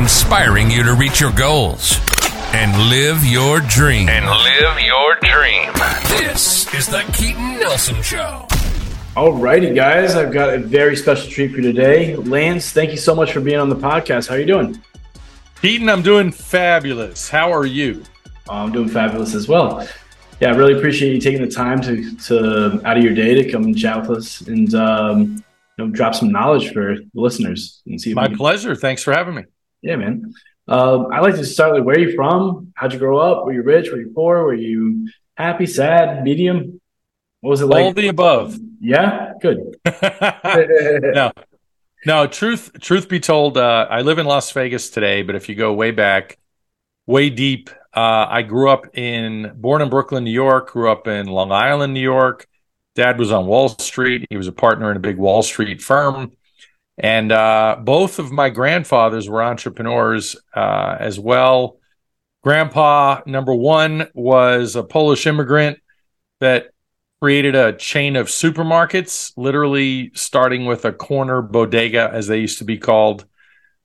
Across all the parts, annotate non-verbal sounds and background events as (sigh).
inspiring you to reach your goals and live your dream. And live your dream. This is the Keaton Nelson Show. Alrighty, guys, I've got a very special treat for you today. Lance, thank you so much for being on the podcast. How are you doing? Keaton, I'm doing fabulous. How are you? Oh, I'm doing fabulous as well. Yeah, I really appreciate you taking the time to to out of your day to come and chat with us and um, you know drop some knowledge for the listeners and see. My pleasure. Thanks for having me. Yeah, man. Uh, I like to start with where are you from? How'd you grow up? Were you rich? Were you poor? Were you happy, sad, medium? What was it like? All the above. Yeah, good. (laughs) (laughs) no, no. Truth, truth be told, uh, I live in Las Vegas today. But if you go way back, way deep, uh, I grew up in, born in Brooklyn, New York. Grew up in Long Island, New York. Dad was on Wall Street. He was a partner in a big Wall Street firm. And uh, both of my grandfathers were entrepreneurs uh, as well. Grandpa, number one, was a Polish immigrant that created a chain of supermarkets, literally starting with a corner bodega, as they used to be called,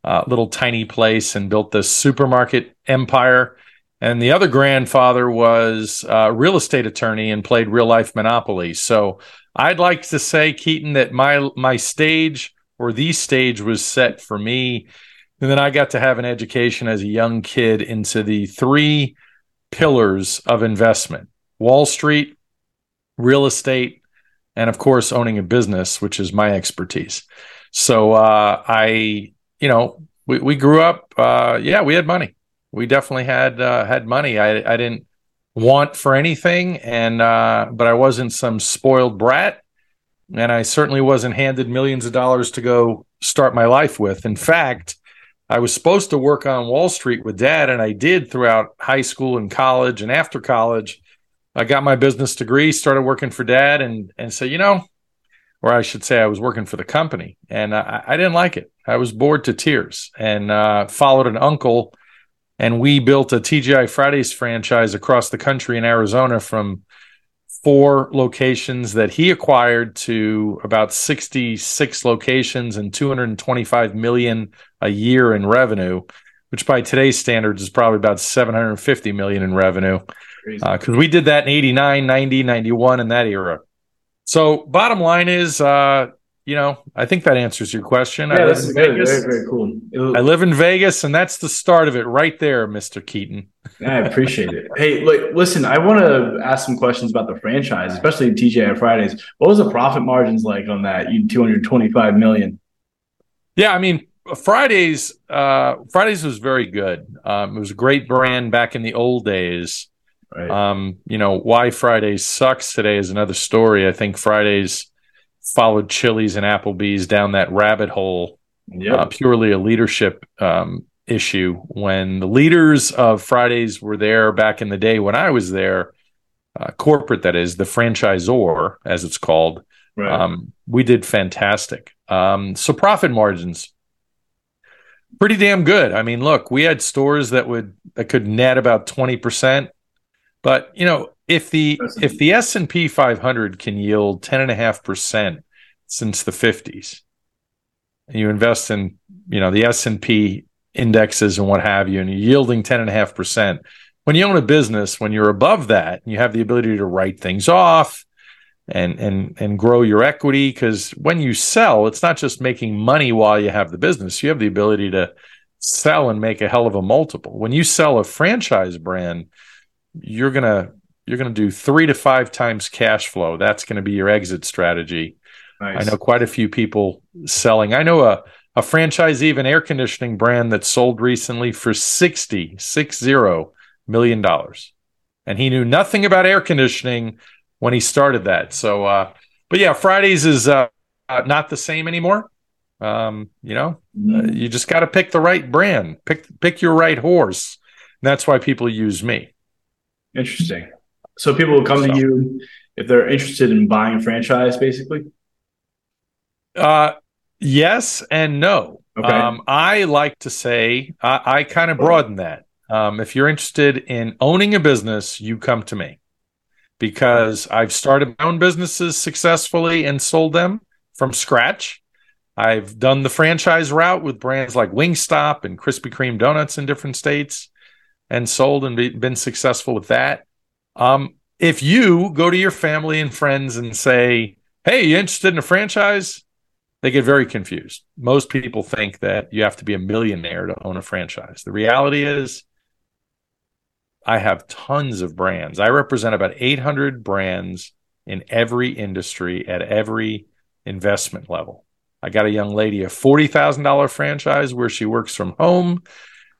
uh, little tiny place, and built this supermarket empire. And the other grandfather was a real estate attorney and played real life Monopoly. So I'd like to say, Keaton, that my my stage or the stage was set for me. And then I got to have an education as a young kid into the three pillars of investment Wall Street, real estate, and of course, owning a business, which is my expertise. So uh, I, you know, we, we grew up, uh, yeah, we had money. We definitely had uh, had money. I, I didn't want for anything, and uh, but I wasn't some spoiled brat and I certainly wasn't handed millions of dollars to go start my life with. In fact, I was supposed to work on Wall Street with dad, and I did throughout high school and college and after college. I got my business degree, started working for dad, and and so you know, or I should say, I was working for the company, and I, I didn't like it. I was bored to tears, and uh, followed an uncle, and we built a TGI Fridays franchise across the country in Arizona from four locations that he acquired to about 66 locations and 225 million a year in revenue which by today's standards is probably about 750 million in revenue. Because uh, we did that in 89 90 91 in that era. So bottom line is uh, you know, I think that answers your question. Yeah, I live in Vegas. Very, very cool. I live in Vegas, and that's the start of it right there, Mr. Keaton. I appreciate it. Hey, look, listen, I want to ask some questions about the franchise, especially TGI Fridays. What was the profit margins like on that? You 225 million. Yeah, I mean, Fridays, uh, Fridays was very good. Um, it was a great brand back in the old days. Right. Um, you know, why Fridays sucks today is another story. I think Fridays followed Chili's and Applebee's down that rabbit hole, yep. uh, purely a leadership um, issue. When the leaders of Fridays were there back in the day when I was there, uh, corporate that is, the franchisor, as it's called, right. um, we did fantastic. Um, so profit margins, pretty damn good. I mean, look, we had stores that would that could net about twenty percent, but you know, if the if the S and P 500 can yield ten and a half percent since the 50s, and you invest in you know the S and P indexes and what have you, and you're yielding ten and a half percent. When you own a business, when you're above that, you have the ability to write things off and and and grow your equity. Because when you sell, it's not just making money while you have the business. You have the ability to sell and make a hell of a multiple. When you sell a franchise brand, you're gonna you're going to do three to five times cash flow. That's going to be your exit strategy. Nice. I know quite a few people selling. I know a, a franchisee of an air conditioning brand that sold recently for 60, six zero million dollars. And he knew nothing about air conditioning when he started that. So, uh, but yeah, Fridays is uh, not the same anymore. Um, you know, mm-hmm. uh, you just got to pick the right brand, pick pick your right horse. And that's why people use me. Interesting. So people will come so. to you if they're interested in buying a franchise, basically. Uh, yes and no. Okay. Um, I like to say I, I kind of broaden that. Um, if you're interested in owning a business, you come to me because I've started my own businesses successfully and sold them from scratch. I've done the franchise route with brands like Wingstop and Krispy Kreme donuts in different states and sold and be, been successful with that. Um, if you go to your family and friends and say, Hey, you interested in a franchise? They get very confused. Most people think that you have to be a millionaire to own a franchise. The reality is, I have tons of brands. I represent about 800 brands in every industry at every investment level. I got a young lady, a $40,000 franchise where she works from home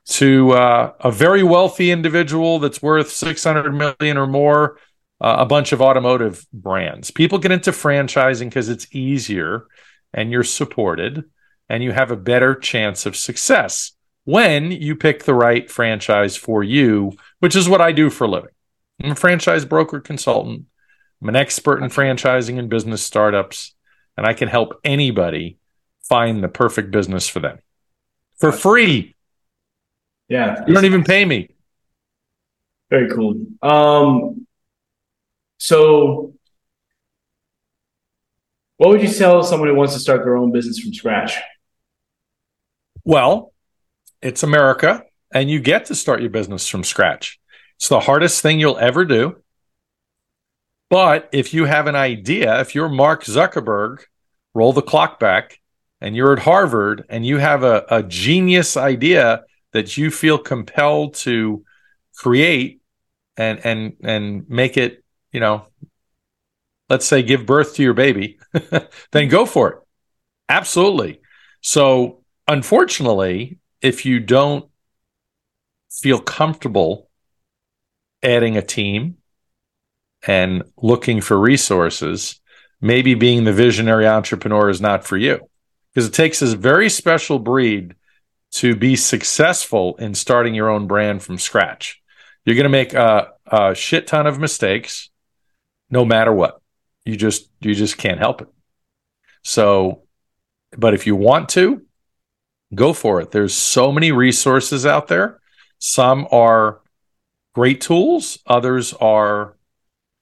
to uh, a very wealthy individual that's worth 600 million or more, uh, a bunch of automotive brands. People get into franchising because it's easier and you're supported and you have a better chance of success when you pick the right franchise for you, which is what I do for a living. I'm a franchise broker consultant. I'm an expert in franchising and business startups, and I can help anybody find the perfect business for them for free. Yeah. You don't even pay me. Very cool. Um, so what would you tell someone who wants to start their own business from scratch? Well, it's America, and you get to start your business from scratch. It's the hardest thing you'll ever do. But if you have an idea, if you're Mark Zuckerberg, roll the clock back, and you're at Harvard and you have a, a genius idea that you feel compelled to create and and and make it, you know, let's say give birth to your baby, (laughs) then go for it. Absolutely. So, unfortunately, if you don't feel comfortable adding a team and looking for resources, maybe being the visionary entrepreneur is not for you because it takes this very special breed to be successful in starting your own brand from scratch. You're going to make a, a shit ton of mistakes no matter what. You just you just can't help it. So but if you want to go for it. There's so many resources out there. Some are great tools. Others are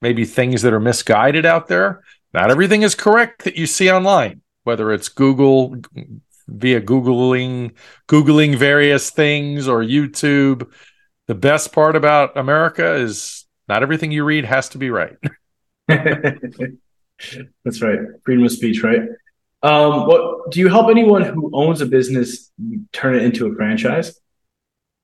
maybe things that are misguided out there. Not everything is correct that you see online whether it's google via googling googling various things or youtube the best part about america is not everything you read has to be right (laughs) That's right. Freedom of speech, right? Um, what do you help anyone who owns a business turn it into a franchise?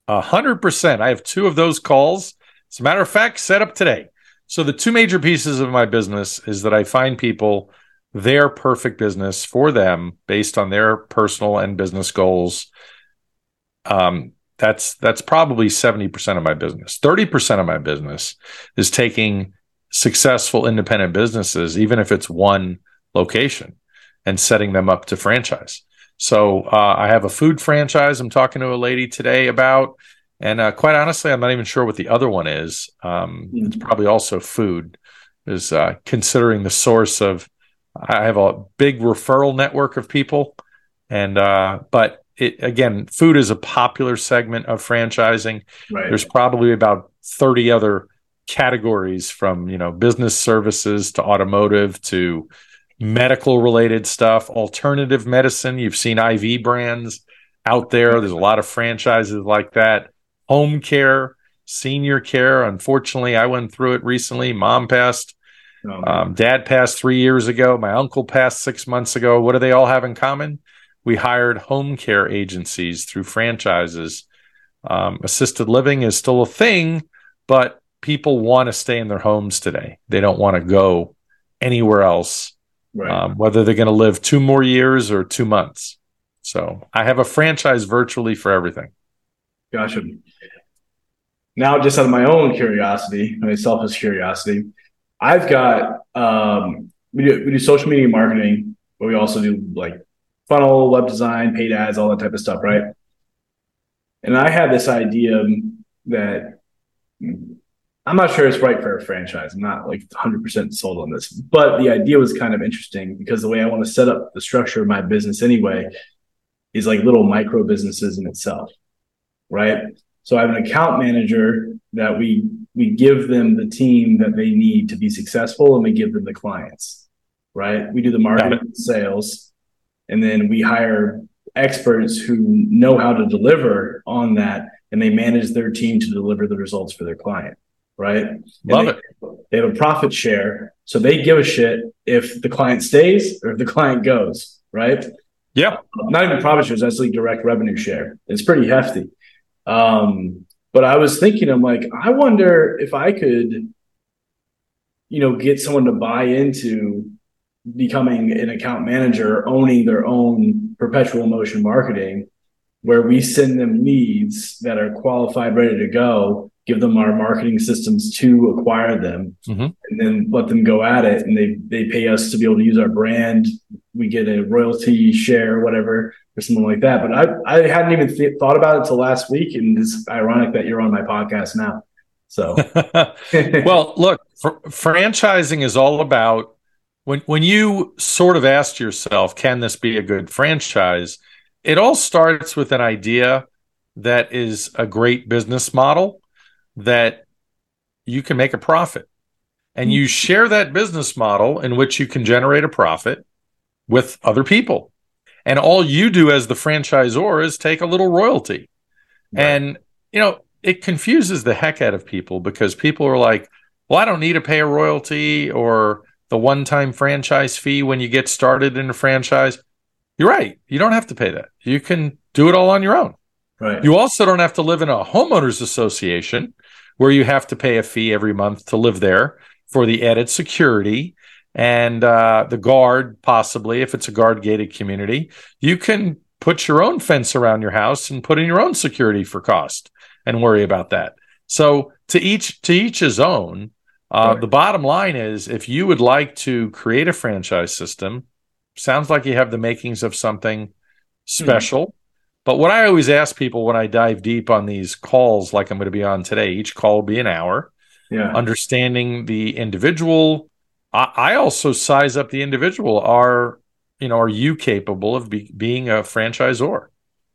A hundred percent. I have two of those calls. As a matter of fact, set up today. So the two major pieces of my business is that I find people their perfect business for them based on their personal and business goals. Um, that's that's probably 70% of my business. 30% of my business is taking successful independent businesses, even if it's one location, and setting them up to franchise. So uh, I have a food franchise. I'm talking to a lady today about, and uh, quite honestly, I'm not even sure what the other one is. Um, mm-hmm. It's probably also food. Is uh, considering the source of. I have a big referral network of people, and uh, but it again, food is a popular segment of franchising. Right. There's probably about 30 other categories from you know business services to automotive to medical related stuff alternative medicine. You've seen iv brands out there. There's a lot of franchises like that. Home care senior care. Unfortunately i went through it recently. Mom passed um, dad passed three years ago my uncle passed six months ago what do they all have in common we hired home care agencies through franchises um, assisted living is still a thing but people want to stay in their homes today. They don't want to go anywhere else, right. um, whether they're going to live two more years or two months. So I have a franchise virtually for everything. Gotcha. Now, just out of my own curiosity, my selfish curiosity, I've got um, we do we do social media marketing, but we also do like funnel, web design, paid ads, all that type of stuff, right? And I had this idea that I'm not sure it's right for a franchise. I'm not like 100% sold on this, but the idea was kind of interesting because the way I want to set up the structure of my business anyway is like little micro businesses in itself, right? So I have an account manager that we we give them the team that they need to be successful, and we give them the clients, right? We do the marketing, sales, and then we hire experts who know how to deliver on that and they manage their team to deliver the results for their client right? Love they, it. they have a profit share so they give a shit if the client stays or if the client goes right? Yeah. Not even profit shares that's like direct revenue share. It's pretty hefty. Um but i was thinking i'm like i wonder if i could you know get someone to buy into becoming an account manager owning their own perpetual motion marketing where we send them leads that are qualified ready to go give them our marketing systems to acquire them mm-hmm. and then let them go at it and they they pay us to be able to use our brand we get a royalty share whatever or something like that but i i hadn't even th- thought about it until last week and it's ironic that you're on my podcast now so (laughs) well look fr- franchising is all about when when you sort of asked yourself, can this be a good franchise? It all starts with an idea that is a great business model that you can make a profit. And hmm. you share that business model in which you can generate a profit with other people. And all you do as the franchisor is take a little royalty. Right. And, you know, it confuses the heck out of people because people are like, well, I don't need to pay a royalty or the one time franchise fee when you get started in a franchise. You're right. You don't have to pay that. You can do it all on your own. Right. You also don't have to live in a homeowners association where you have to pay a fee every month to live there for the added security and uh, the guard, possibly if it's a guard gated community. You can put your own fence around your house and put in your own security for cost and worry about that. So to each to each his own. Uh, right. The bottom line is if you would like to create a franchise system, sounds like you have the makings of something special. Mm-hmm. But what I always ask people when I dive deep on these calls, like I'm going to be on today, each call will be an hour. Yeah. Understanding the individual. I, I also size up the individual. Are you know, are you capable of be, being a franchisor?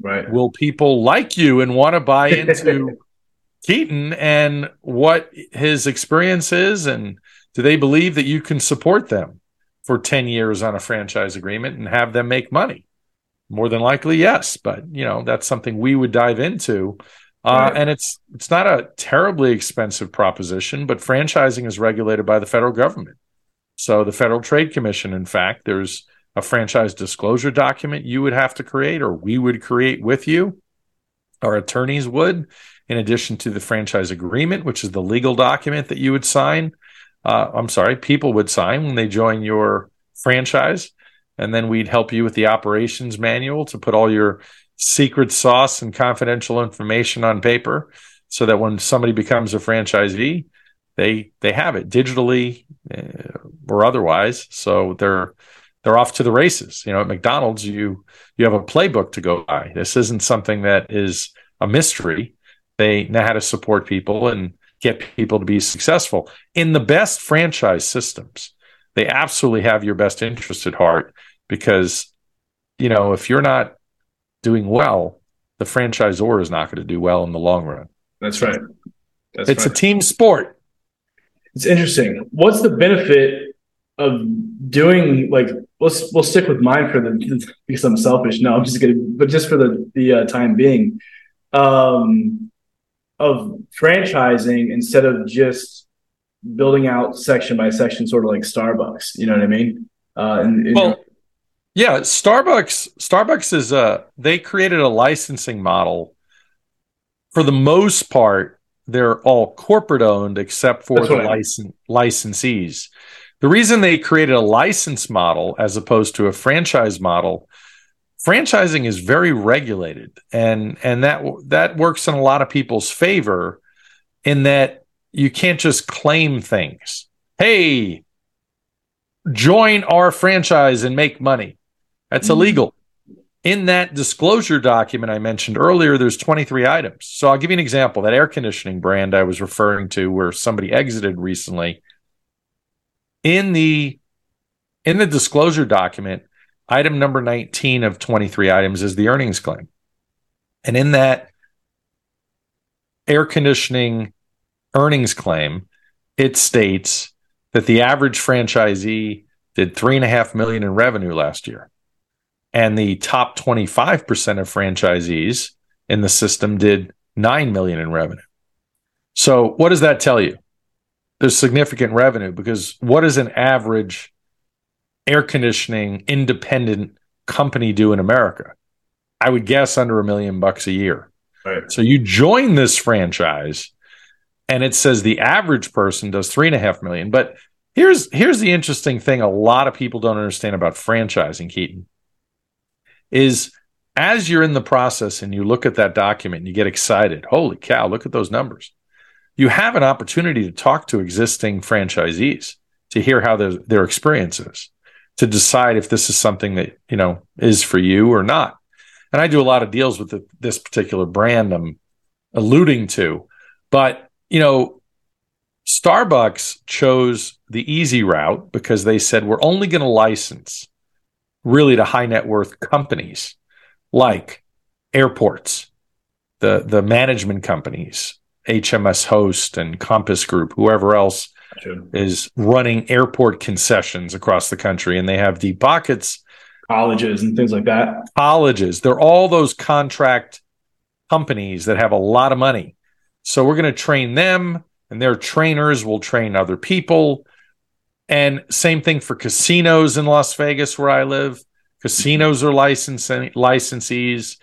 Right. Will people like you and want to buy (laughs) into Keaton and what his experience is, and do they believe that you can support them for 10 years on a franchise agreement and have them make money? More than likely, yes, but you know that's something we would dive into. Uh. And it's it's not a terribly expensive proposition, but franchising is regulated by the federal government. So the Federal Trade Commission, in fact, there's a franchise disclosure document you would have to create, or we would create with you. Our attorneys would, in addition to the franchise agreement, which is the legal document that you would sign. Uh, I'm sorry, people would sign when they join your franchise. And then we'd help you with the operations manual to put all your secret sauce and confidential information on paper so that when somebody becomes a franchisee, they they have it digitally uh, or otherwise. So they're they're off to the races. You know, at McDonald's, you you have a playbook to go by. This isn't something that is a mystery. They know how to support people and get people to be successful. In the best franchise systems, they absolutely have your best interest at heart because, you know, if you're not doing well, the franchisor is not going to do well in the long run. That's right. That's it's right. a team sport. It's interesting. What's the benefit of doing like let's we'll stick with mine for the because I'm selfish. No, I'm just kidding. But just for the the uh, time being, um, of franchising instead of just building out section by section, sort of like Starbucks. You know what I mean? Uh, and, well, yeah, Starbucks. Starbucks is a they created a licensing model. For the most part, they're all corporate owned except for the license licensees. The reason they created a license model as opposed to a franchise model franchising is very regulated and and that that works in a lot of people's favor in that you can't just claim things. Hey join our franchise and make money. That's mm-hmm. illegal. In that disclosure document i mentioned earlier there's 23 items. So i'll give you an example. That air conditioning brand i was referring to where somebody exited recently in the in the disclosure document Item number 19 of 23 items is the earnings claim. And in that air conditioning earnings claim, it states that the average franchisee did three and a half million in revenue last year. and the top 25% of franchisees in the system did 9 million in revenue. So what does that tell you? There's significant revenue because what does an average air conditioning independent company do in America? I would guess under a million bucks a year. Right. So you join this franchise and it says the average person does three and a half million. But here's here's the interesting thing a lot of people don't understand about franchising, Keaton, is as you're in the process and you look at that document and you get excited, holy cow, look at those numbers. You have an opportunity to talk to existing franchisees to hear how their, their experience is, to decide if this is something that, you know, is for you or not. And I do a lot of deals with the, this particular brand I'm alluding to. But, you know, Starbucks chose the easy route because they said we're only going to license really to high net worth companies like airports, the the management companies, HMS Host and Compass Group, whoever else is running airport concessions across the country, and they have deep pockets. Colleges and things like that. Colleges, they're all those contract companies that have a lot of money. So we're going to train them, and their trainers will train other people. And same thing for casinos in Las Vegas, where I live. Casinos are licensing licensees,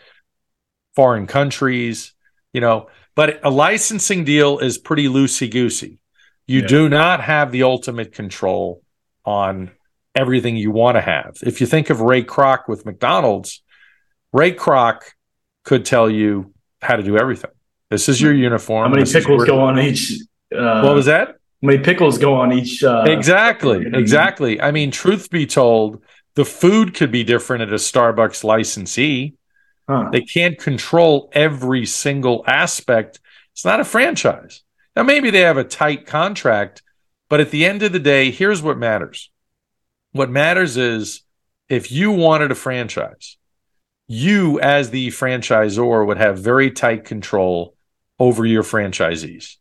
foreign countries, you know, but a licensing deal is pretty loosey goosey. You yeah. do not have the ultimate control on everything you want to have. If you think of Ray Kroc with McDonald's, Ray Kroc could tell you how to do everything. This is your uniform. How many pickles go on each? Uh, what was that? How many pickles go on each? Uh, exactly, exactly. I mean, truth be told, the food could be different at a Starbucks licensee. Huh. They can't control every single aspect. It's not a franchise. Now, maybe they have a tight contract, but at the end of the day, here's what matters. What matters is if you wanted a franchise, you as the franchisor would have very tight control over your franchisees.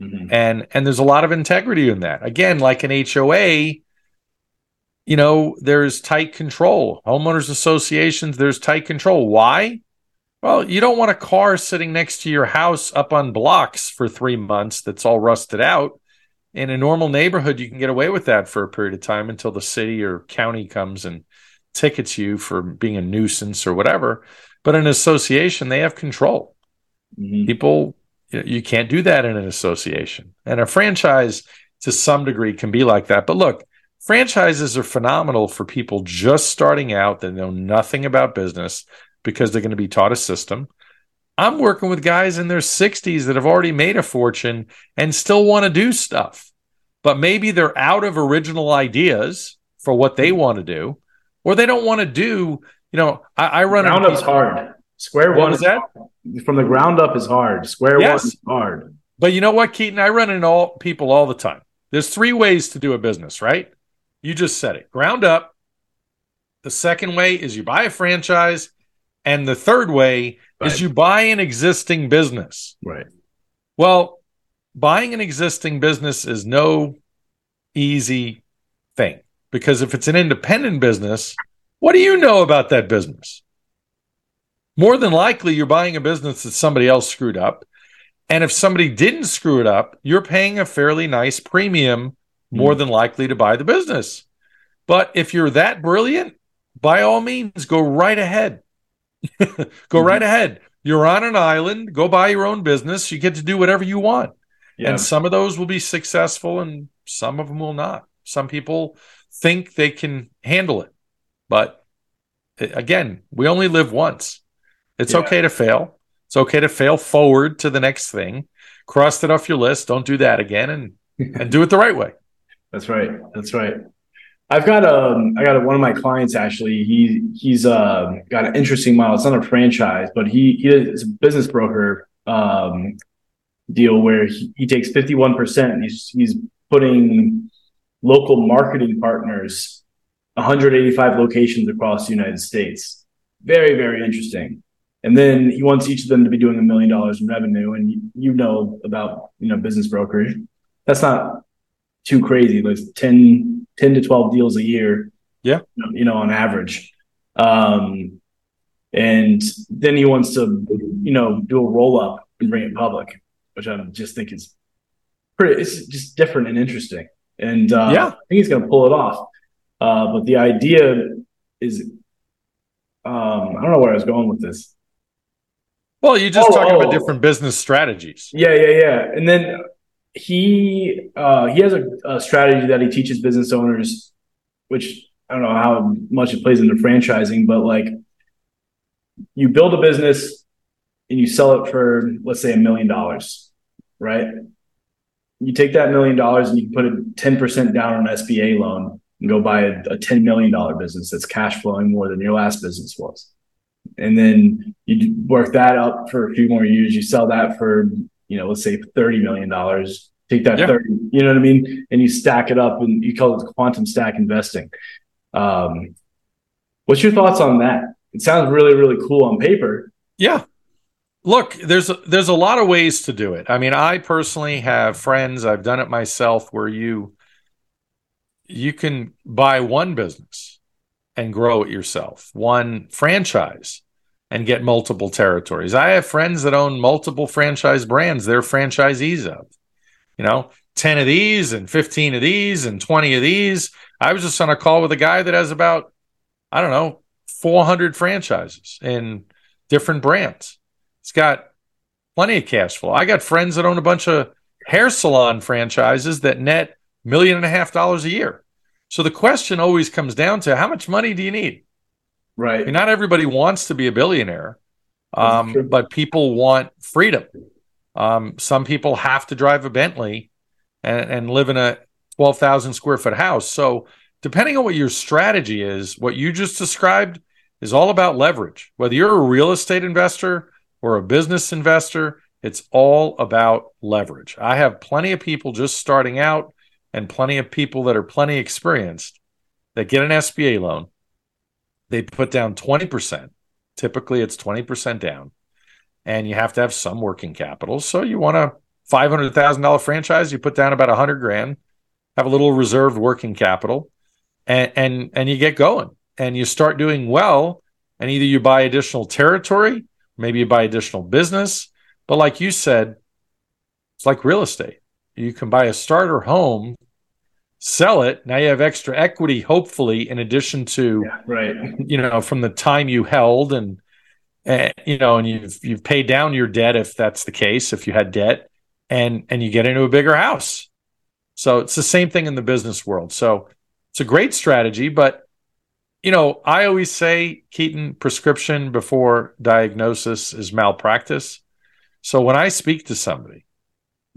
Mm-hmm. And and there's a lot of integrity in that. Again, like an HOA, you know, there's tight control. Homeowners associations, there's tight control. Why? Well, you don't want a car sitting next to your house up on blocks for three months that's all rusted out. In a normal neighborhood, you can get away with that for a period of time until the city or county comes and tickets you for being a nuisance or whatever. But an association, they have control. Mm-hmm. People, you can't do that in an association. And a franchise, to some degree, can be like that. But look, franchises are phenomenal for people just starting out that know nothing about business because they're going to be taught a system. I'm working with guys in their 60s that have already made a fortune and still want to do stuff, but maybe they're out of original ideas for what they want to do, or they don't want to do. You know, I, I run ground up's hard. Square one is that from the ground up is hard. Square yes. one is hard. But you know what, Keaton? I run into all people all the time. There's three ways to do a business, right? You just said it. Ground up. The second way is you buy a franchise. And the third way is you buy an existing business. Right. Well, buying an existing business is no easy thing because if it's an independent business, what do you know about that business? More than likely, you're buying a business that somebody else screwed up. And if somebody didn't screw it up, you're paying a fairly nice premium more hmm. than likely to buy the business. But if you're that brilliant, by all means, go right ahead. (laughs) go mm-hmm. right ahead. You're on an island. Go buy your own business. You get to do whatever you want. Yeah. And some of those will be successful and some of them will not. Some people think they can handle it. But again, we only live once. It's yeah. okay to fail. It's okay to fail forward to the next thing. Cross it off your list. Don't do that again and and do it the right way. That's right. That's right. I've got um I got a, one of my clients actually. He he's uh got an interesting model. It's not a franchise, but he he is a business broker um deal where he, he takes 51%. He's he's putting local marketing partners 185 locations across the United States. Very, very interesting. And then he wants each of them to be doing a million dollars in revenue. And you, you know about you know business brokerage. That's not too crazy. Like 10, 10 to 12 deals a year. Yeah. You know, on average. Um, and then he wants to, you know, do a roll up and bring it public, which I just think is pretty. It's just different and interesting. And uh, Yeah. I think he's going to pull it off. Uh, but the idea is, um, I don't know where I was going with this. Well, you just Oh, talking oh. about different business strategies. Yeah, yeah, yeah. And then he uh, he has a, a strategy that he teaches business owners, which I don't know how much it plays into franchising, but like you build a business and you sell it for let's say a million dollars, right? You take that million dollars and you put a ten percent down on an SBA loan and go buy a, a ten million dollar business that's cash flowing more than your last business was and then you work that up for a few more years. You sell that for, you know, let's say thirty million dollars. Take that Yeah. thirty, you know what I mean, and you stack it up, and you call it quantum stack investing. Um, what's your thoughts on that? It sounds really, really cool on paper. Yeah. Look, there's a, there's a lot of ways to do it. I mean, I personally have friends, I've done it myself where you you can buy one business and grow it yourself, one franchise and get multiple territories. I have friends that own multiple franchise brands they're franchisees of. You know, 10 of these and 15 of these and 20 of these. I was just on a call with a guy that has about I don't know, 400 franchises in different brands. It's got plenty of cash flow. I got friends that own a bunch of hair salon franchises that net million and a half dollars a year. So the question always comes down to how much money do you need? Right. not everybody wants to be a billionaire, um, but people want freedom. Um, some people have to drive a Bentley and, and live in a 12,000 square foot house. So, depending on what your strategy is, what you just described is all about leverage. Whether you're a real estate investor or a business investor, it's all about leverage. I have plenty of people just starting out and plenty of people that are plenty experienced that get an SBA loan. They put down 20%. Typically, it's 20% down. And you have to have some working capital. So you want a $500,000 franchise, you put down about 100 grand, have a little reserved working capital, and, and, and you get going. And you start doing well. And either you buy additional territory, maybe you buy additional business. But like you said, it's like real estate. You can buy a starter home, sell it. Now you have extra equity, hopefully, in addition to Yeah. Right. you know from the time you held and and you know and you've you've paid down your debt if that's the case if you had debt and and you get into a bigger house so it's the same thing in the business world so it's a great strategy but you know i always say keaton prescription before diagnosis is malpractice so when i speak to somebody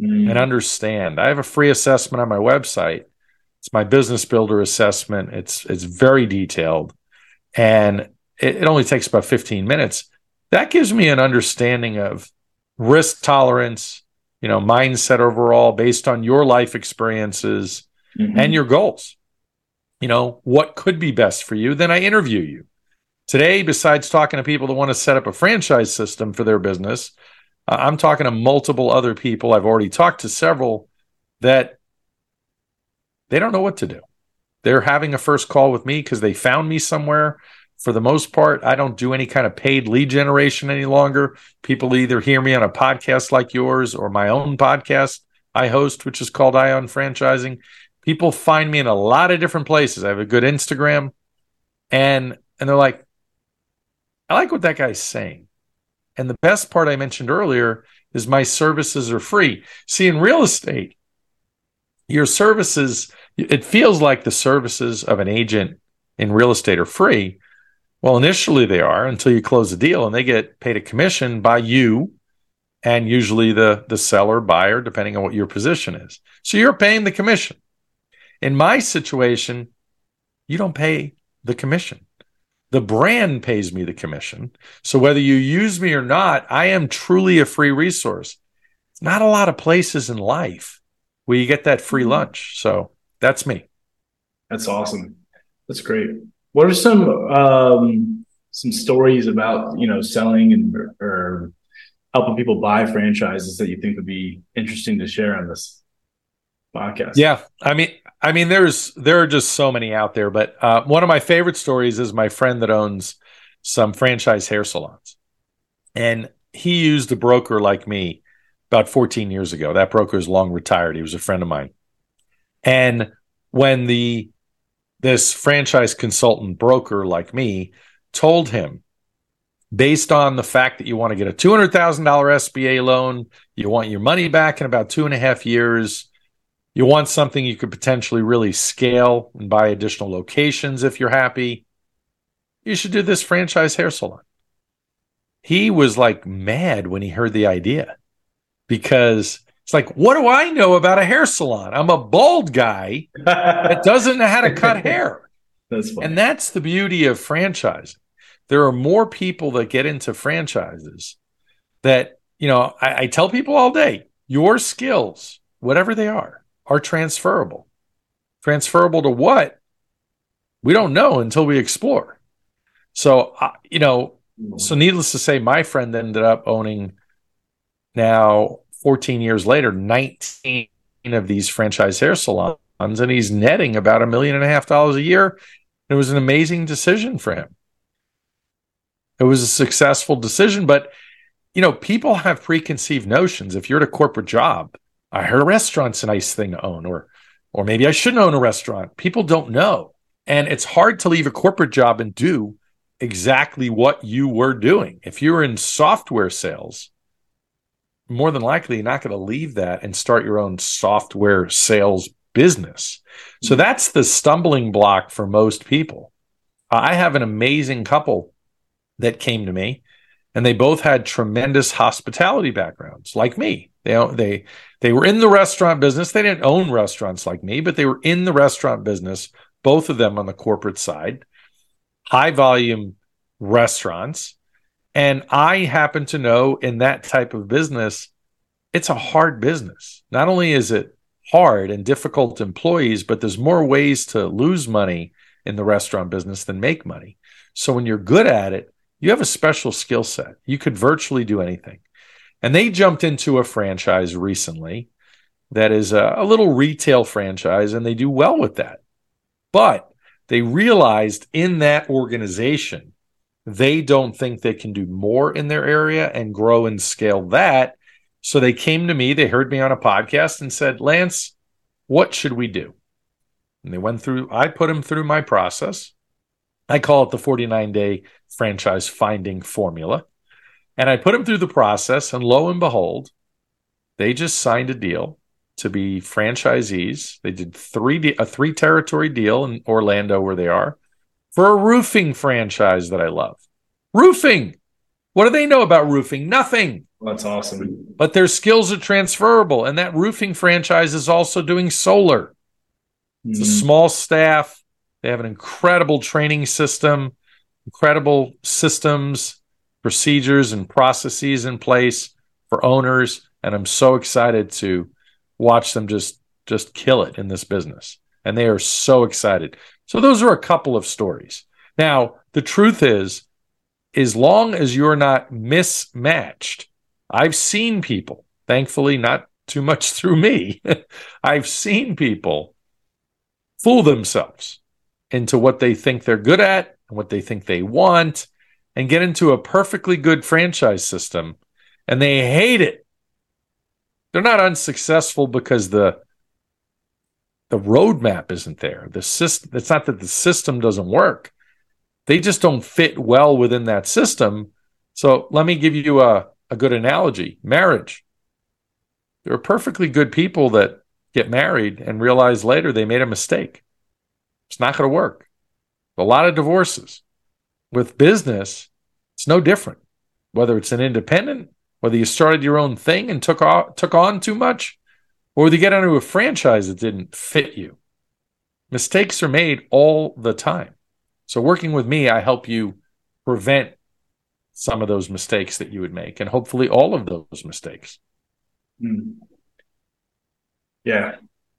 Mm. and understand. I have a free assessment on my website. It's my business builder assessment. It's it's very detailed, and it, it only takes about 15 minutes. That gives me an understanding of risk tolerance, you know, mindset overall based on your life experiences Mhm. and your goals. You know, what could be best for you? Then I interview you. Today, besides talking to people that want to set up a franchise system for their business, uh, I'm talking to multiple other people. I've already talked to several that they don't know what to do. They're having a first call with me because they found me somewhere. For the most part, I don't do any kind of paid lead generation any longer. People either hear me on a podcast like yours or my own podcast I host, which is called Ion Franchising. People find me in a lot of different places. I have a good Instagram, and and they're like, I like what that guy's saying. And the best part I mentioned earlier is my services are free. See, in real estate, your services, it feels like the services of an agent in real estate are free. Well, initially they are until you close the deal and they get paid a commission by you and usually the, the seller, buyer, depending on what your position is. So you're paying the commission. In my situation, you don't pay the commission. The brand pays me the commission. So whether you use me or not, I am truly a free resource. Not a lot of places in life where you get that free mm-hmm. lunch. So that's me. That's awesome. That's great. What are some um, some stories about you know selling and or helping people buy franchises that you think would be interesting to share on this podcast? Yeah. I mean, I mean, there's there are just so many out there, but uh, one of my favorite stories is my friend that owns some franchise hair salons, and he used a broker like me about 14 years ago. That broker is long retired. He was a friend of mine, and when the this franchise consultant broker like me told him based on the fact that you want to get a $200,000 SBA loan, you want your money back in about two and a half years, you want something you could potentially really scale and buy additional locations if you're happy, you should do this franchise hair salon. He was like mad when he heard the idea because it's like, what do I know about a hair salon? I'm a bald guy that doesn't know how to cut (laughs) hair. That's. And that's the beauty of franchising. There are more people that get into franchises that, you know, I, I tell people all day your skills, whatever they are, are transferable. Transferable to what? We don't know until we explore. So, uh, you know, so needless to say, my friend ended up owning now 14 years later 19 of these franchise hair salons, and he's netting about a million and a half dollars a year. It was an amazing decision for him. It was a successful decision, but you know, people have preconceived notions. If you're at a corporate job, I heard a restaurant's a nice thing to own, or or maybe I shouldn't own a restaurant. People don't know. And it's hard to leave a corporate job and do exactly what you were doing. If you're in software sales, more than likely you're not going to leave that and start your own software sales business. So mm-hmm. that's the stumbling block for most people. I have an amazing couple that came to me and they both had tremendous hospitality backgrounds like me. They they they were in the restaurant business. They didn't own restaurants like me, but they were in the restaurant business, both of them on the corporate side. High volume restaurants. And I happen to know in that type of business, it's a hard business. Not only is it hard and difficult employees, but there's more ways to lose money in the restaurant business than make money. So when you're good at it, you have a special skill set. You could virtually do anything. And they jumped into a franchise recently that is a, a, little retail franchise, and they do well with that. But they realized in that organization, they don't think they can do more in their area and grow and scale that. So they came to me, they heard me on a podcast and said, Lance, what should we do? And they went through, I put them through my process. I call it the 49 day franchise finding formula. And I put them through the process, and lo and behold, they just signed a deal to be franchisees. They did three de- a three territory deal in Orlando, where they are, for a roofing franchise that I love. Roofing. What do they know about roofing? Nothing. That's awesome. But their skills are transferable, and that roofing franchise is also doing solar. It's a mm-hmm. small staff. They have an incredible training system incredible systems, procedures, and processes in place for owners. And I'm so excited to watch them just just kill it in this business. And they are so excited. So those are a couple of stories. Now, the truth is, as long as you're not mismatched, I've seen people, thankfully, not too much (laughs) through me, (laughs) I've seen people fool themselves into what they think they're good at and what they think they want and get into a perfectly good franchise system and they hate it. They're not unsuccessful because the the roadmap isn't there. The system it's not that the system doesn't work. They just don't fit well within that system. So let me give you a, a good analogy. Marriage. There are perfectly good people that get married and realize later they made a mistake. It's not going to work a lot of divorces. With business, it's no different. Whether it's an independent, whether you started your own thing and took on, took on too much, or you get into a franchise that didn't fit you. Mistakes are made all the time. So working with me, I help you prevent some of those mistakes that you would make and hopefully all of those mistakes. Mm. Yeah.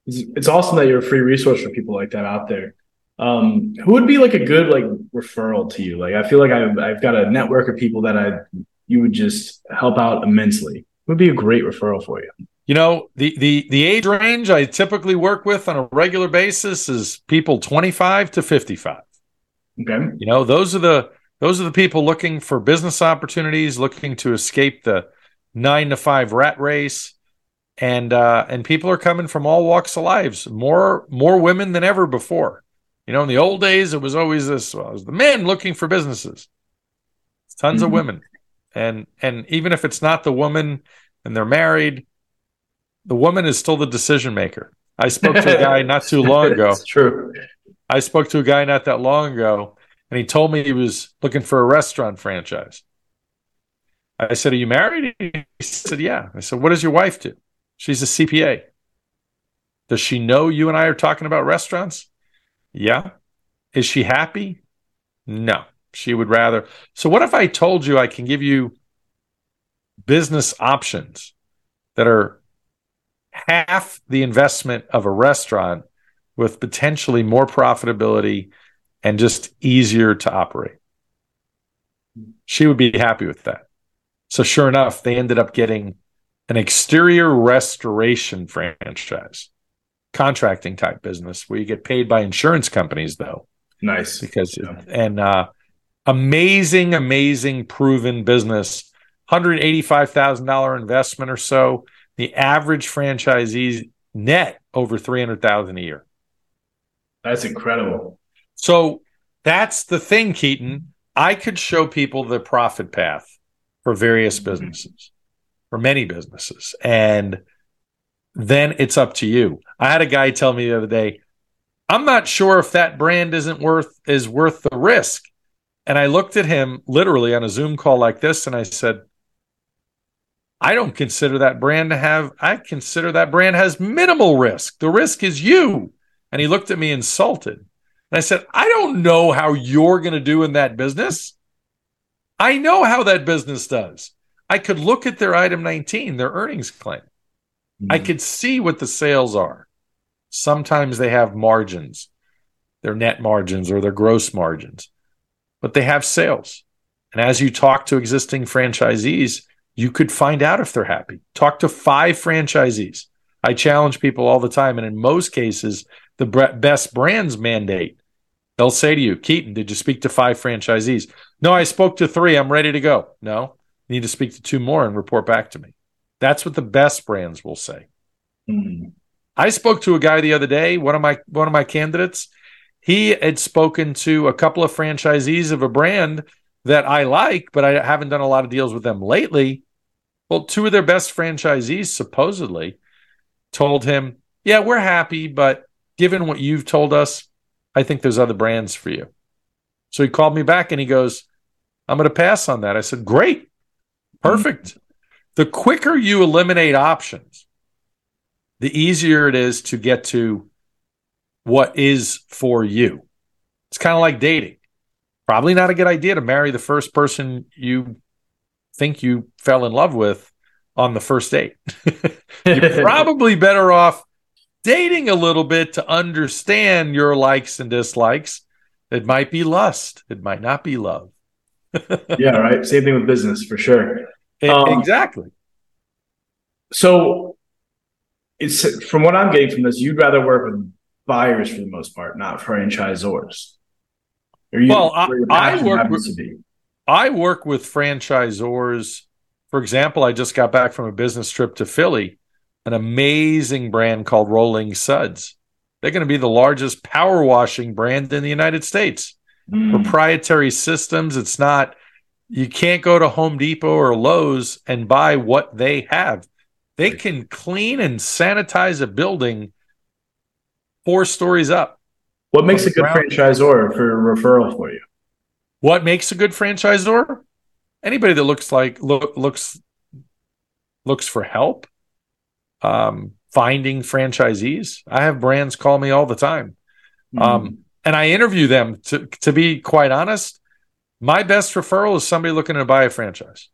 It's, it's awesome that you're a free resource for people like that out there um who would be like a good like referral to you like i feel like i've, I've got a network of people that i you would just help out immensely it would be a great referral for you You know, the the the age range I typically work with on a regular basis is people 25 to 55. Okay. You know, those are the those are the people looking for business opportunities, looking to escape the 9 to 5 rat race. And uh and people are coming from all walks of lives, more more women than ever before. You know, in the old days it was always this well, it was the men looking for businesses. It's tons Mhm. of women. And and even if it's not the woman and they're married, the woman is still the decision maker. I spoke to a guy not too (laughs) long ago. It's true. I spoke to a guy not that long ago, and he told me he was looking for a restaurant franchise. I said, Are you married? He said, Yeah. I said, What does your wife do? She's a CPA. Does she know you and I are talking about restaurants? Yeah. Is she happy? No. She would rather. So, what if I told you I can give you business options that are half the investment of a restaurant with potentially more profitability and just easier to operate. She would be happy with that. So, sure enough, they ended up getting an exterior restoration franchise, contracting type business where you get paid by insurance companies, though, Nice. because Yeah. and uh, amazing, amazing proven business, hundred eighty-five thousand dollar investment or so. The average franchisees net over three hundred thousand a year. That's incredible. So that's the thing, Keaton. I could show people the profit path for various mm-hmm. businesses, for many businesses. And then it's up to you. I had a guy tell me the other day, I'm not sure if that brand isn't worth is worth the risk. And I looked at him literally on a Zoom call like this and I said, I don't consider that brand to have I consider that brand has minimal risk. The risk is you. And he looked at me insulted. And I said, I don't know how you're going to do in that business. I know how that business does. I could look at their item 19, their earnings claim. Hmm. I could see what the sales are. Sometimes they have margins, their net margins or their gross margins, but they have sales. And as you talk to existing franchisees, you could find out if they're happy. Talk to five franchisees. I challenge people all the time. And in most cases, the best brands mandate. They'll say to you, Keaton, did you speak to five franchisees? No, I spoke to three. I'm ready to go. No, you need to speak to two more and report back to me. That's what the best brands will say. Mhm. I spoke to a guy the other day, one of my one of my candidates. He had spoken to a couple of franchisees of a brand that I like, but I haven't done a lot of deals with them lately. Well, two of their best franchisees supposedly told him, "Yeah, we're happy, but given what you've told us, I think there's other brands for you." So he called me back and he goes, "I'm going to pass on that." I said, "Great. Perfect. The quicker you eliminate options, the easier it is to get to what is for you. It's kind of like dating. Probably not a good idea to marry the first person you think you fell in love with on the first date. (laughs) (laughs) You're probably better off dating a little bit to understand your likes and dislikes. It might be lust, it might not be love. (laughs) yeah, right. Same thing with business for sure. E- Um, exactly. So it's from what I'm getting from this, you'd rather work with buyers for the most part, not franchisors. Or you, Well, I- I work with- to be. I work with franchisors. For example, I just got back from a business trip to Philly, an amazing brand called Rolling Suds. They're going to be the largest power washing brand in the United States. Mm. Proprietary systems. It's not, you can't go to Home Depot or Lowe's and buy what they have. They can clean and sanitize a building four stories up. What makes a good franchisor for a referral for you? What makes a good franchisor? Anybody that looks like look, looks looks for help, um, finding franchisees. I have brands call me all the time, Mm. um, and I interview them. To to be quite honest, my best referral is somebody looking to buy a franchise.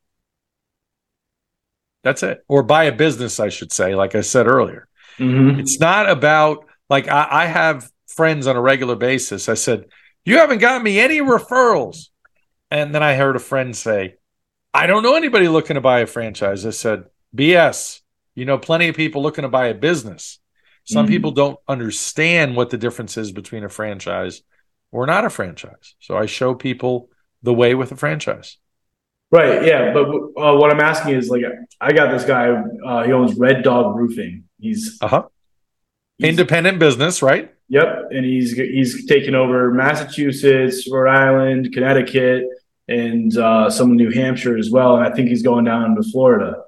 That's it, or buy a business, I should say. Like I said earlier, Mhm. it's not about like I, I have friends on a regular basis. I said, You haven't got me any referrals. And then I heard a friend say, I don't know anybody looking to buy a franchise. I said, BS. You know, plenty of people looking to buy a business. Some Mhm. people don't understand what the difference is between a franchise or not a franchise. So I show people the way with a franchise. Right. Yeah. But uh, what I'm asking is like, I got this guy. Uh, he owns Red Dog Roofing. He's, Uh huh. he's Independent business, right? Yep, and he's he's taken over Massachusetts, Rhode Island, Connecticut, and uh, some of New Hampshire as well. And I think he's going down to Florida.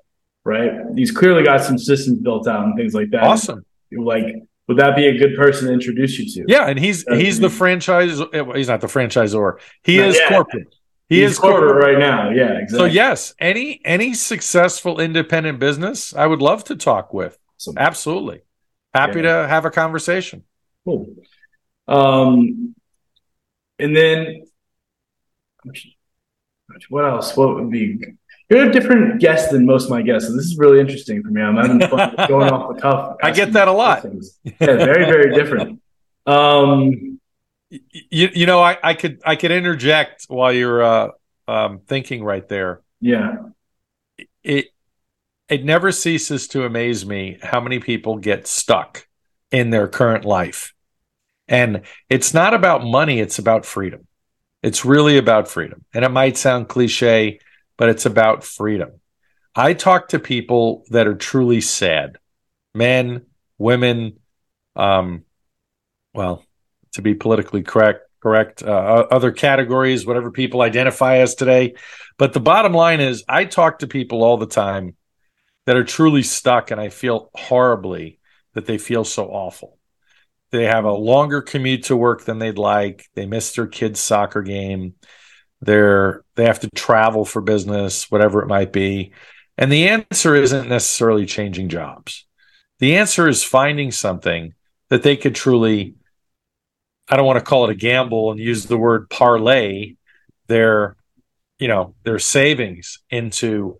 Right? He's clearly got some systems built out and things like that. Awesome. Like, would that be a good person to introduce you to? Yeah, and he's That's he's the franchise. He's not the franchisor. He Not is yet. corporate. He he's is corporate. corporate right now. Yeah, exactly. So yes, any any successful independent business, I would love to talk with. Absolutely, happy Yeah. to have a conversation. Cool. Um, and then what else? What would be? You're a different guest than most of my guests. So this is really interesting for me. I'm having fun (laughs) going off the cuff. I get that a lot. Things. Yeah, very, very different. Um, You you know, I, I could I could interject while you're uh, um, thinking right there. yeah, It it never ceases to amaze me how many people get stuck in their current life, and it's not about money; it's about freedom. It's really about freedom, and it might sound cliche, but it's about freedom. I talk to people that are truly sad, men, women, um, well, to be politically correct, correct, uh, other categories, whatever people identify as today. But the bottom line is, I talk to people all the time that are truly stuck, and I feel horribly that they feel so awful. They have a longer commute to work than they'd like. They miss their kids' soccer game. They're they have to travel for business, whatever it might be. And the answer isn't necessarily changing jobs. The answer is finding something that they could truly I don't want to call it a gamble and use the word parlay their you know their savings into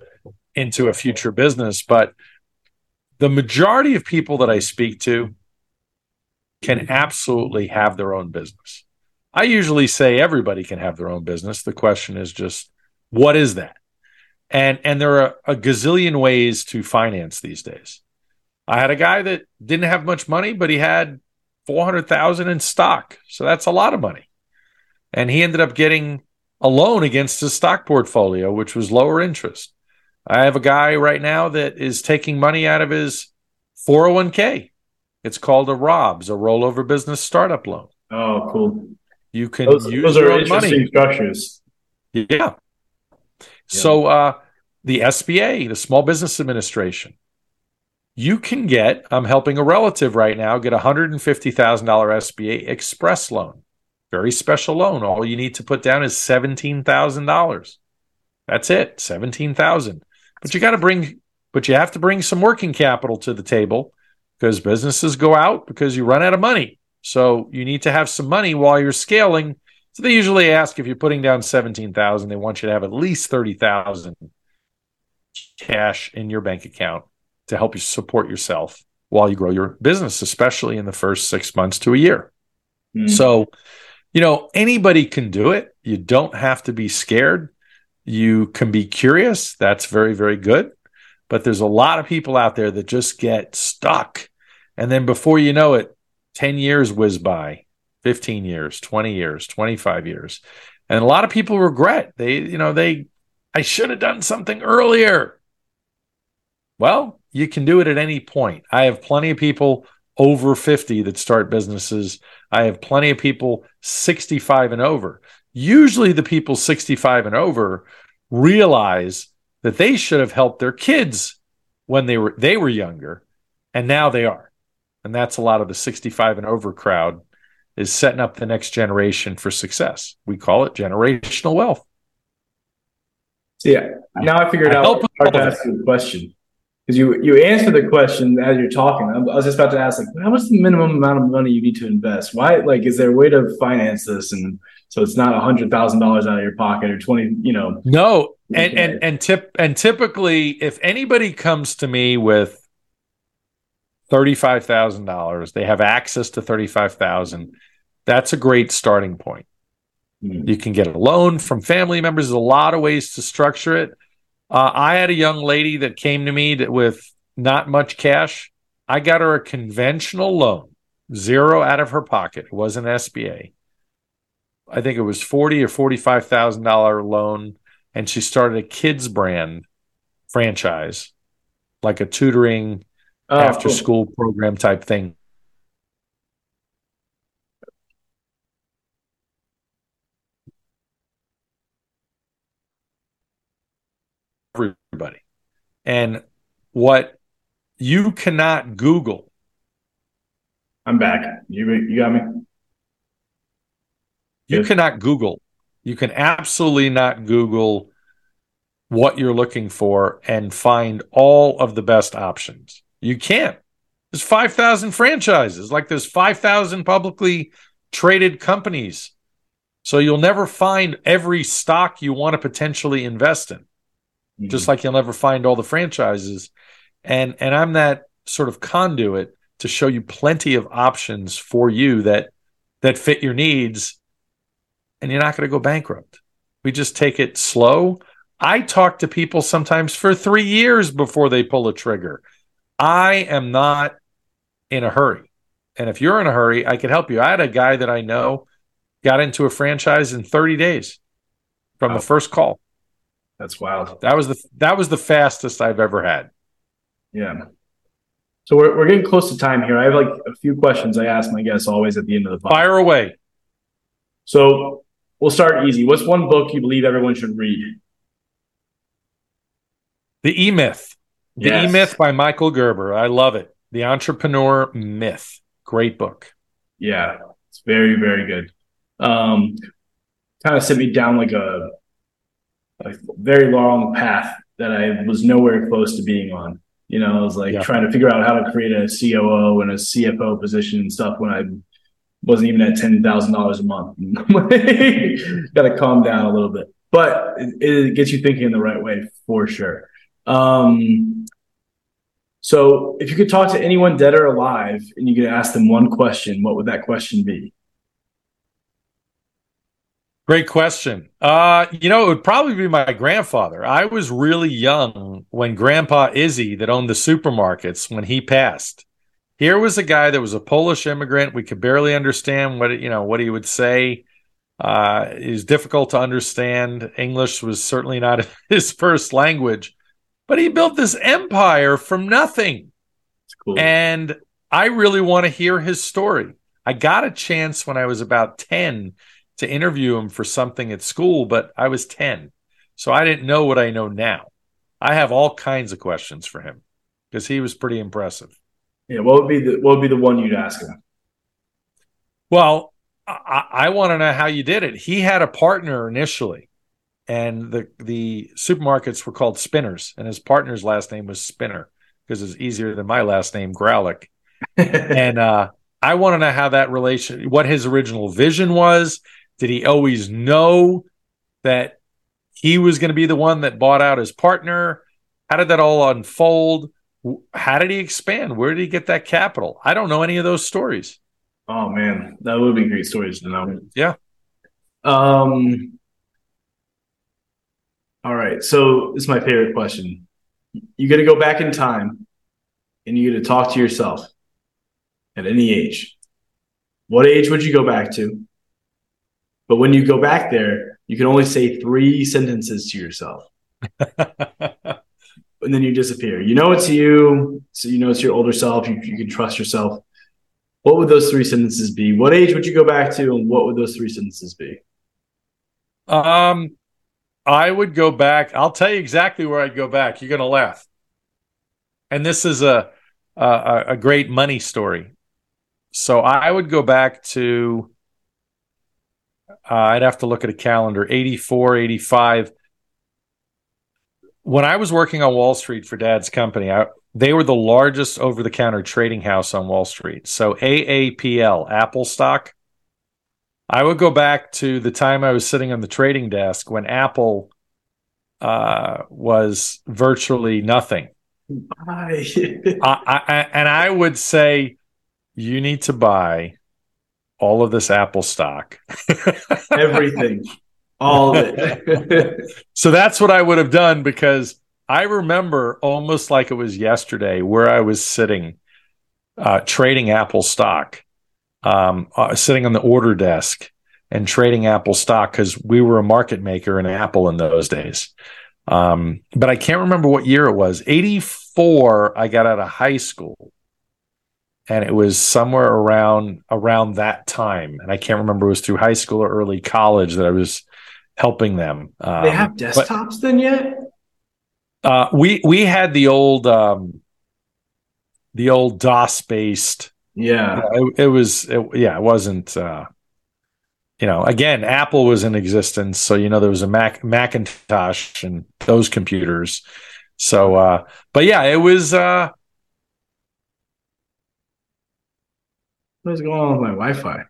into a future business but the majority of people that I speak to can absolutely have their own business. I usually say everybody can have their own business. The question is just what is that? And and there are a gazillion ways to finance these days. I had a guy that didn't have much money, but he had 400,000 in stock. So that's a lot of money. And he ended up getting a loan against his stock portfolio, which was lower interest. I have a guy right now that is taking money out of his 401k. It's called a ROBS, a rollover business startup loan. oh, cool. You can Those, use those are interesting money. structures. Yeah. So uh, the SBA, the Small Business Administration, you can get. I'm helping a relative right now get a hundred and fifty thousand dollar SBA Express loan, very special loan. All you need to put down is seventeen thousand dollars. That's it, seventeen thousand. But you got to bring, but you have to bring some working capital to the table because businesses go out because you run out of money. So you need to have some money while you're scaling. So they usually ask if you're putting down 17,000, they want you to have at least 30,000 cash in your bank account to help you support yourself while you grow your business, especially in the first 6 months to a year. Hmm. So, you know, anybody can do it. You don't have to be scared. You can be curious. That's very, very good. But there's a lot of people out there that just get stuck. And then before you know it, 10 years whiz by, 15 years, 20 years, 25 years. And a lot of people regret. They, you know, they, I should have done something earlier. Well, you can do it at any point. I have plenty of people over 50 that start businesses. I have plenty of people 65 and over. Usually the people 65 and over realize that they should have helped their kids when they were they were younger and now they are. And that's a lot of the 65 and over crowd is setting up the next generation for success. We call it generational wealth. Yeah. Now I figured I out how to ask you a question because you you answered the question as you're talking. I was just about to ask like, how much the minimum amount of money you need to invest? Why like is there a way to finance this and so it's not a hundred thousand dollars out of your pocket or twenty? You know, No, and and and tip and typically, if anybody comes to me with thirty five thousand dollars, they have access to thirty five thousand. That's a great starting point. Hmm. You can get a loan from family members. There's a lot of ways to structure it. Uh, I had a young lady that came to me that with not much cash. I got her a conventional loan, zero out of her pocket. It wasn't SBA. I think it was forty or forty-five thousand dollar loan, and she started a kids brand franchise, like a tutoring Oh, after cool. school program type thing. Everybody. And what you cannot Google, I'm back. You you got me. you Yes. cannot Google. You can absolutely not Google what you're looking for and find all of the best options. You can't. There's 5,000 franchises, like there's 5,000 publicly traded companies. So you'll never find every stock you want to potentially invest in, just like you'll never find all the franchises. And and I'm that sort of conduit to show you plenty of options for you that that fit your needs and you're not going to go bankrupt. We just take it slow. I talk to people sometimes for 3 years before they pull a trigger. I am not in a hurry. And if you're in a hurry, I can help you. I had a guy that I know got into a franchise in 30 days from Wow. the first call. That's wild. That was the that was the fastest I've ever had. Yeah. So we're we're getting close to time here. I have like a few questions I ask my guests always at the end of the podcast. Fire away. So we'll start easy. What's one book you believe everyone should read? The E Myth. The Yes. E Myth by Michael Gerber. I love it. The Entrepreneur Myth. Great book. Yeah, it's very very good. Um, kind of sent me down like a a very long path that I was nowhere close to being on. You know, I was like Yeah. trying to figure out how to create a COO and a CFO position and stuff when I wasn't even at ten thousand dollars a month. (laughs) Got to calm down a little bit, but it, it gets you thinking in the right way for sure. Um, so, if you could talk to anyone dead or alive and you could ask them one question, what would that question be? Great question. Uh, you know, it would probably be my grandfather. I was really young when Grandpa Izzy, that owned the supermarkets, when he passed. Here was a guy that was a Polish immigrant. We could barely understand what you know what he would say. Uh, it was difficult to understand. English was certainly not (laughs) his first language, but he built this empire from nothing. Cool. And I really want to hear his story. I got a chance when I was about 10 to interview him for something at school, but I was 10. So I didn't know what I know now. I have all kinds of questions for him because he was pretty impressive. yeah, what would be the what would be the one you'd ask him? Well, I, I want to know how you did it. He had a partner initially, and the the supermarkets were called Spinners, and his partner's last name was Spinner because it's easier than my last name, Graulich. (laughs) and uh, I want to know how that relation, what his original vision was. Did he always know that he was going to be the one that bought out his partner? How did that all unfold? How did he expand? Where did he get that capital? I don't know any of those stories. oh man, that would be great stories to know. Yeah. Um. All right, so it's my favorite question. You got to go back in time, and you got to talk to yourself at any age. What age would you go back to? But when you go back there, you can only say three sentences to yourself. (laughs) and then you disappear. You know it's you, so you know it's your older self. You, you can trust yourself. What would those three sentences be? What age would you go back to, and what would those three sentences be? Um, I would go back. I'll tell you exactly where I'd go back. You're going to laugh. And this is a, a a great money story. So I would go back to. Uh, I'd have to look at a calendar. 84, 85. When I was working on Wall Street for Dad's company, I, they were the largest over-the-counter trading house on Wall Street. So AAPL, Apple stock. I would go back to the time I was sitting on the trading desk when Apple uh, was virtually nothing. Hi. (laughs) I, I, and I would say, you need to buy all of this Apple stock. (laughs) Everything, all of it. (laughs) so that's what I would have done because I remember almost like it was yesterday where I was sitting uh, trading Apple stock, um, uh, sitting on the order desk and trading Apple stock because we were a market maker in Apple in those days. Um, but I can't remember what year it was. 84, I got out of high school. And it was somewhere around around that time. And I can't remember it was through high school or early college that I was helping them. Um, they have desktops but, then yet? Uh, we we had the old um, the old DOS based. Yeah, it, it, was. It, yeah, it wasn't. Uh, you know, again, Apple was in existence, so you know there was a Mac Macintosh and those computers. So, uh, but yeah, it was. Uh, What's going on with my Wi-Fi?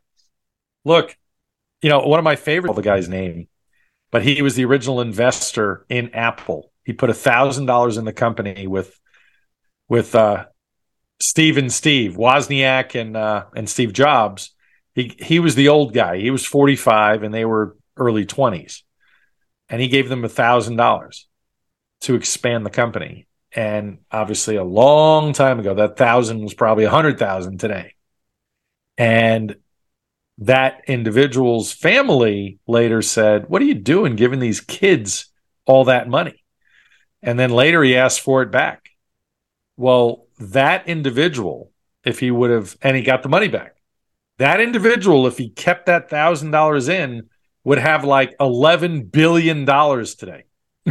Look, you know, one of my favorite the guy's name, but he was the original investor in Apple. He put a thousand dollars in the company with with uh, Steve and Steve Wozniak and uh, and Steve Jobs he he was the old guy. He was 45 and they were early 20s. And he gave them a thousand dollars to expand the company. And obviously a long time ago, that thousand was probably a hundred thousand today. And that individual's family later said, What are you doing giving these kids all that money? And then later he asked for it back. Well, that individual, if he would have, and he got the money back that individual, if he kept that thousand dollars in, would have like eleven billion dollars today. (laughs)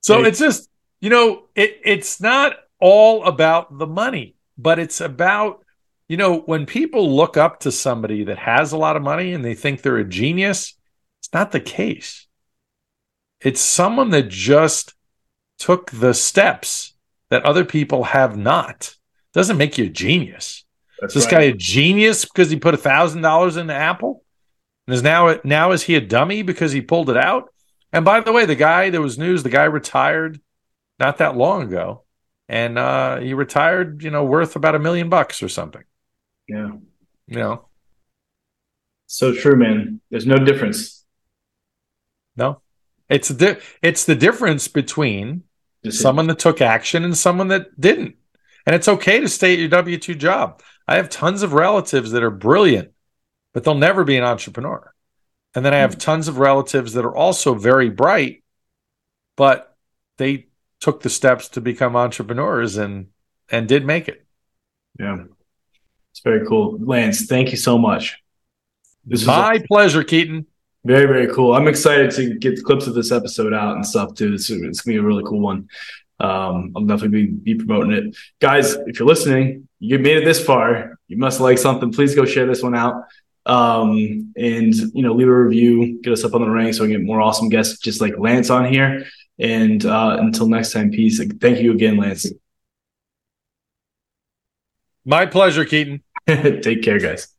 so it's just you know it it's not all about the money, but it's about you know when people look up to somebody that has a lot of money and they think they're a genius, it's not the case. It's someone that just took the steps that other people have not doesn't make you a genius. That's is this right. guy a genius because he put a thousand dollars into Apple? And is now now is he a dummy because he pulled it out? And by the way, the guy there was news the guy retired not that long ago, and uh, he retired, you know, worth about a million bucks or something. Yeah, you know, so true, man. There's no difference. No, it's the it's the difference between someone that took action and someone that didn't. And it's okay to stay at your W 2 job. I have tons of relatives that are brilliant, but they'll never be an entrepreneur. And then I have tons of relatives that are also very bright, but they took the steps to become entrepreneurs and and did make it. Yeah. It's very cool. Lance, thank you so much. This is my a- pleasure, Keaton. Very, very cool. I'm excited to get clips of this episode out and stuff too. It's, it's gonna be a really cool one. Um, I'll definitely be, be promoting it. Guys, if you're listening, you made it this far, you must like something. Please go share this one out. Um, and you know, leave a review, get us up on the rank so we can get more awesome guests just like Lance on here. And uh, until next time, peace. Thank you again, Lance. My pleasure, Keaton. (laughs) Take care, guys.